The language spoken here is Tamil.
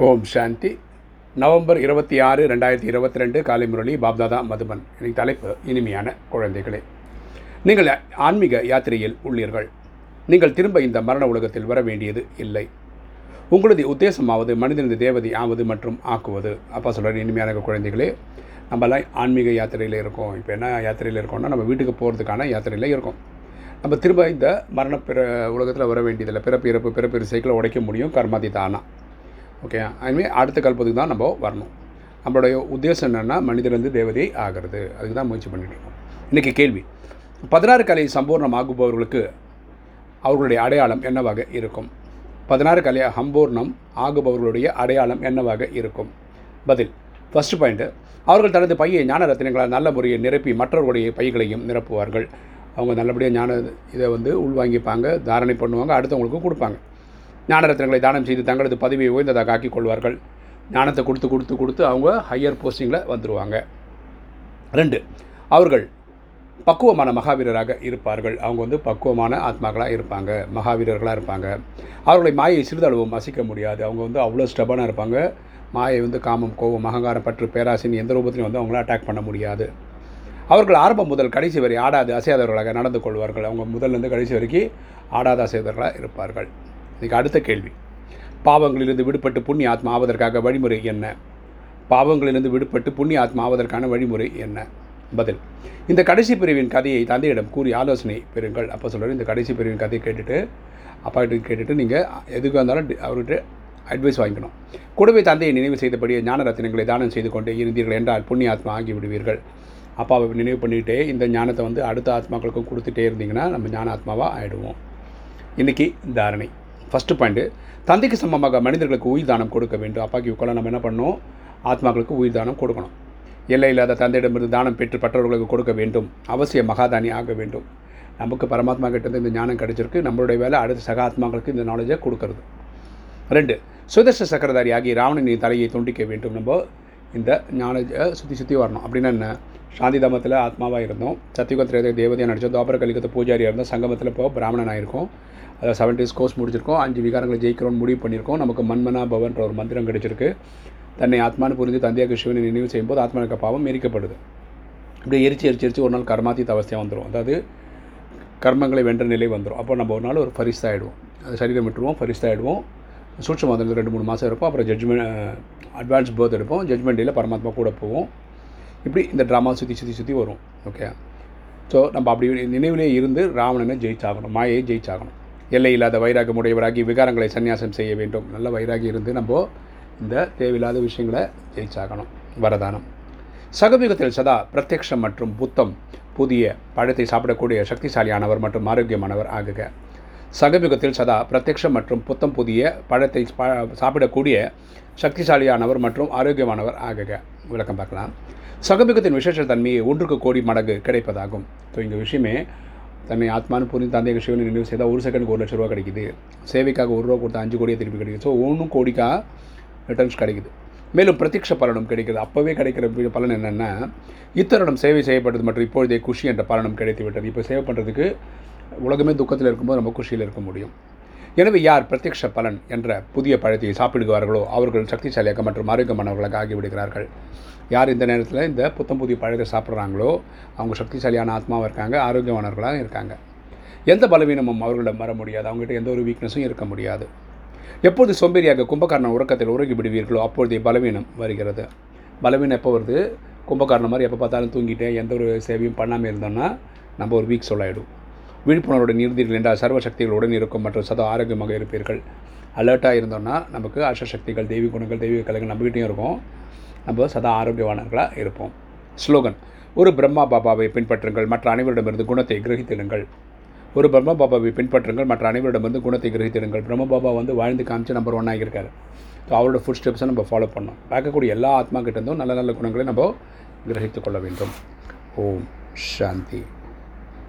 ஓம் சாந்தி. நவம்பர் இருபத்தி ஆறு ரெண்டாயிரத்தி இருபத்தி ரெண்டு காலை முரளி பாப்தாதா மதுபன் எனக்கு தலைப்பு இனிமையான குழந்தைகளே. நீங்கள் ஆன்மீக யாத்திரையில் உள்ளீர்கள். நீங்கள் திரும்ப இந்த மரண உலகத்தில் வர வேண்டியது இல்லை. உங்களது உத்தேசமாவது மனிதனது தேவதை ஆவது மற்றும் ஆக்குவது. அப்பா சொல்கிற இனிமையான குழந்தைகளே நம்மலாம் ஆன்மீக யாத்திரையில் இருக்கோம். இப்போ என்ன யாத்திரையில் இருக்கோம்னா நம்ம வீட்டுக்கு போகிறதுக்கான யாத்திரையில் இருக்கோம். நம்ம திரும்ப இந்த மரண பிற உலகத்தில் வர வேண்டியதில்லை. பிறப்பு இறப்பு பிறப்பு சைக்கிளை உடைக்க முடியும். கர்மாதி தானா ஓகே அதுமாரி அடுத்த கல்பத்துக்கு தான் நம்ம வரணும். நம்மளுடைய உத்தேசம் என்னென்னா மனிதனது தேவதை ஆகிறது. அதுக்கு தான் முயற்சி பண்ணிட்டு இருக்கோம். இன்றைக்கி கேள்வி. பதினாறு கலை சம்பூர்ணமாகுபவர்களுக்கு அவர்களுடைய அடையாளம் என்னவாக இருக்கும்? பதினாறு கலை சம்பூர்ணம் ஆகுபவர்களுடைய அடையாளம் என்னவாக இருக்கும்? பதில். ஃபஸ்ட்டு பாயிண்ட்டு அவர்கள் தனது பையை ஞான ரத்தினங்களால் நல்ல முறையை நிரப்பி மற்றவர்களுடைய பைகளையும் நிரப்புவார்கள். அவங்க நல்லபடியாக ஞான இதை வந்து உள்வாங்கிப்பாங்க தாரணை பண்ணுவாங்க அடுத்தவங்களுக்கும் கொடுப்பாங்க. ஞானரத்னங்களை தானம் செய்து தங்களது பதவியை உயர்ந்ததாக ஆக்கிக் கொள்வார்கள். ஞானத்தை கொடுத்து கொடுத்து கொடுத்து அவங்க ஹையர் போஸ்டிங்கில் வந்துடுவாங்க ரெண்டு அவர்கள் பக்குவமான மகாவீரராக இருப்பார்கள். அவங்க வந்து பக்குவமான ஆத்மாக்களாக இருப்பாங்க மகாவீரர்களாக இருப்பாங்க. அவர்களை மாயை சிறிதளவும் அசைக்க முடியாது. அவங்க வந்து அவ்வளோ ஸ்டெபனாக இருப்பாங்க. மாயை வந்து காமம் கோபம் அகங்காரம் பற்று பேராசின் எந்த ரூபத்திலையும் வந்து அவங்கள அட்டாக் பண்ண முடியாது. அவர்கள் ஆரம்பம் முதல் கடைசி வரை ஆடாது அசையாதவர்களாக நடந்து கொள்வார்கள். அவங்க முதல்லேருந்து கடைசி வரைக்கும் ஆடாத அசையாதவர்களாக இருப்பார்கள். இதுக்கு அடுத்த கேள்வி. பாவங்களிலிருந்து விடுபட்டு புண்ணிய ஆத்மா ஆவதற்காக வழிமுறை என்ன? பாவங்களிலிருந்து விடுபட்டு புண்ணிய ஆத்மா ஆவதற்கான வழிமுறை என்ன? பதில். இந்த கடைசி பிரிவின் கதையை தந்தையிடம் கூறி ஆலோசனை பெறுங்கள். அப்போ சொல்கிறார் இந்த கடைசி பிரிவின் கதையை கேட்டுட்டு அப்பா கேட்டுட்டு நீங்கள் எதுக்கு வந்தாலும் அவர்கிட்ட அட்வைஸ் வாங்கிக்கணும். கூடவே தந்தையை நினைவு செய்தபடியே ஞான ரத்தினங்களை தானம் செய்து கொண்டே இருந்தீர்கள் என்றால் புண்ணிய ஆத்மா ஆகி விடுவீர்கள். அப்பாவை நினைவு பண்ணிக்கிட்டே இந்த ஞானத்தை வந்து அடுத்த ஆத்மாக்களுக்கும் கொடுத்துட்டே இருந்தீங்கன்னா நம்ம ஞான ஆத்மாவாக ஆகிடுவோம் இன்றைக்கி தாரணை ஃபஸ்ட்டு பாயிண்ட்டு தந்தைக்கு சமமாக மனிதர்களுக்கு உயிர் தானம் கொடுக்க வேண்டும். அப்பாக்கு இவக்கெல்லாம் நம்ம என்ன பண்ணணும்? ஆத்மாக்களுக்கு உயிர் தானம் கொடுக்கணும். எல்லை இல்லாத தந்தையிடமிருந்து தானம் பெற்று பற்றவர்களுக்கு கொடுக்க வேண்டும். அவசிய மகாதானி ஆக வேண்டும். நமக்கு பரமாத்மா கிட்டேருந்து இந்த ஞானம் கிடைச்சிருக்கு. நம்மளுடைய வேலை அடுத்த சக ஆத்மாக்களுக்கு இந்த நாலேஜை கொடுக்கறது. ரெண்டு சுதர்ஷ சக்கரதாரி ஆகிய ராவணனின் தலையை துண்டிக்க வேண்டும். நம்ம இந்த ஞானத்தை சுற்றி சுற்றி வரணும். அப்படின்னா என்ன? சாந்தி தாமத்தில் ஆத்மாவாக இருந்தோம். சத்தியுகத்தில் தேவதையாக நடித்தோம் துவாபர கலிகத்தை பூஜாரியாக இருந்தோம் சங்கமத்தில் இப்போ பிராமணனாக இருக்கோம் அதில் செவன் டேஸ் கோர்ஸ் முடிச்சிருக்கோம். அஞ்சு விகாரங்களை ஜெயிக்கிறோம்னு முடிவு பண்ணியிருக்கோம். நமக்கு மன்மனா பவன்ற ஒரு மந்திரம் கிடைச்சிருக்கு. தன்னை ஆத்மானு புரிந்து தந்தையாக சிவனை நினைவு செய்யும்போது ஆத்மாவுக்கு பாவம் எரிக்கப்படுது இப்படியே எரிச்சு எரிச்சு எரிச்சு ஒரு நாள் கர்மாத்தீத அவஸ்தையாக வந்துடும் அதாவது கர்மங்களை வென்ற நிலை வந்துடும் அப்போ நம்ம ஒரு நாள் ஒரு ஃபரிஸ்தா ஆகிடுவோம் அது சரீரம் விட்டுருவோம் ஃபரிஸ்தா ஆகிடுவோம் சூட்சம் ரெண்டு மூணு மாதம் இருப்போம். அப்புறம் ஜட்ஜ்மெண்ட் அட்வான்ஸ் பேர்த் எடுப்போம். ஜட்ஜ்மெண்ட் டேயில் பரமாத்மா கூட போவோம். இப்படி இந்த ட்ராமா சுற்றி சுற்றி சுற்றி வரும். ஓகே ஸோ நம்ம அப்படி நினைவிலே இருந்து ராவணனை ஜெயிச்சாகணும். மாயை ஜெயிச்சாகணும். எல்லை இல்லாத வைராகம் உடையவராகி விகாரங்களை சந்நியாசம் செய்ய வேண்டும். நல்ல வைராகி இருந்து நம்ம இந்த தேவையில்லாத விஷயங்களை ஜெயிச்சாகணும். வரதானம். சகவிகத்தில் சதா பிரத்யக்ஷம் மற்றும் புத்தம். புதிய பழத்தை சாப்பிடக்கூடிய சக்திசாலியானவர் மற்றும் ஆரோக்கியமானவர் ஆகுக. சகவிகத்தில் சதா பிரத்யக்ஷம் மற்றும் புத்தம் புதிய பழத்தை சாப்பிடக்கூடிய சக்திசாலியானவர் மற்றும் ஆரோக்கியமானவர் ஆகுக. விளக்கம் பார்க்கலாம். சகபிகத்தின் விசேஷ தன்மையை ஒன்றுக்கு கோடி மடங்கு கிடைப்பதாகும். ஸோ இந்த விஷயமே தன்னை ஆத்மானு புரிந்து தந்தை சிவனை நினைவு செய்தால் ஒரு செகண்டுக்கு ஒரு லட்ச ரூபா கிடைக்குது. சேவைக்காக ஒரு ரூபா கொடுத்தா அஞ்சு கோடியே திருப்பி கிடைக்குது. ஸோ ஒன்றும் கோடிக்காக ரிட்டர்ன்ஸ் கிடைக்குது. மேலும் பிரத்யக்ஷ பலனும் கிடைக்கிறது அப்போவே கிடைக்கிற பலன் என்னென்னா இத்தருடம் சேவை செய்யப்பட்டது மற்றும் இப்பொழுதே குஷி என்ற பலனும் கிடைத்து விட்டது இப்போ சேவை பண்ணுறதுக்கு உலகமே துக்கத்தில் இருக்கும்போது நம்ம குஷியில் இருக்க முடியும். எனவே யார் பிரத்யக்ஷ பலன் என்ற புதிய பழத்தை சாப்பிடுவார்களோ அவர்கள் சக்திசாலியாக மற்றும் ஆரோக்கியமானவர்களாக ஆகிவிடுகிறார்கள். யார் இந்த நேரத்தில் இந்த புத்தம் புதிய பழத்தை சாப்பிட்றாங்களோ அவங்க சக்திசாலியான ஆத்மாவாக இருக்காங்க ஆரோக்கியமானவர்களாக இருக்காங்க. எந்த பலவீனமும் அவர்களிடம் வர முடியாது. அவங்ககிட்ட எந்த ஒரு வீக்னஸும் இருக்க முடியாது. எப்போது சோம்பேறியாக கும்பகாரணம் உறக்கத்தில் உறங்கி விடுவீர்களோ அப்பொழுது பலவீனம் வருகிறது. பலவீனம் எப்போ வருது? கும்பகாரணம் மாதிரி எப்போ பார்த்தாலும் தூங்கிட்டேன் எந்த ஒரு சேவையும் பண்ணாமல் இருந்தோம்னா நம்ம ஒரு வீக் சொல்லாயிடும் விழிப்புணர்வுடன் இருந்தீர்கள் என்றால் சர்வ சக்திகள் உடன் இருக்கும் மற்றும் சதா ஆரோக்கியமாக இருப்பீர்கள். அலர்ட்டாக இருந்தோம்னா நமக்கு அஷ்டசக்திகள் தெய்வ குணங்கள் தெய்வீக கலைகள் நம்மகிட்டையும் இருக்கும். நம்ம சதா ஆரோக்கியவானர்களாக இருப்போம். ஸ்லோகன் ஒரு பிரம்மா பாபாவை பின்பற்றுங்கள் மற்ற அனைவரிடமிருந்து குணத்தை கிரகித்திடுங்கள். ஒரு பிரம்ம பாபாவை பின்பற்றுங்கள் மற்ற அனைவரிடமிருந்து குணத்தை கிரகித்திடுங்கள். பிரம்ம பாபா வந்து வாழ்ந்து காமிச்சு நம்பர் ஒன் ஆகியிருக்காரு. ஸோ அவரோட ஃபுட் ஸ்டெப்ஸை நம்ம ஃபாலோ பண்ணோம் பார்க்கக்கூடிய எல்லா ஆத்மா இருந்தும் நல்ல நல்ல குணங்களை நம்ம கிரகித்து கொள்ள வேண்டும். ஓம் சாந்தி.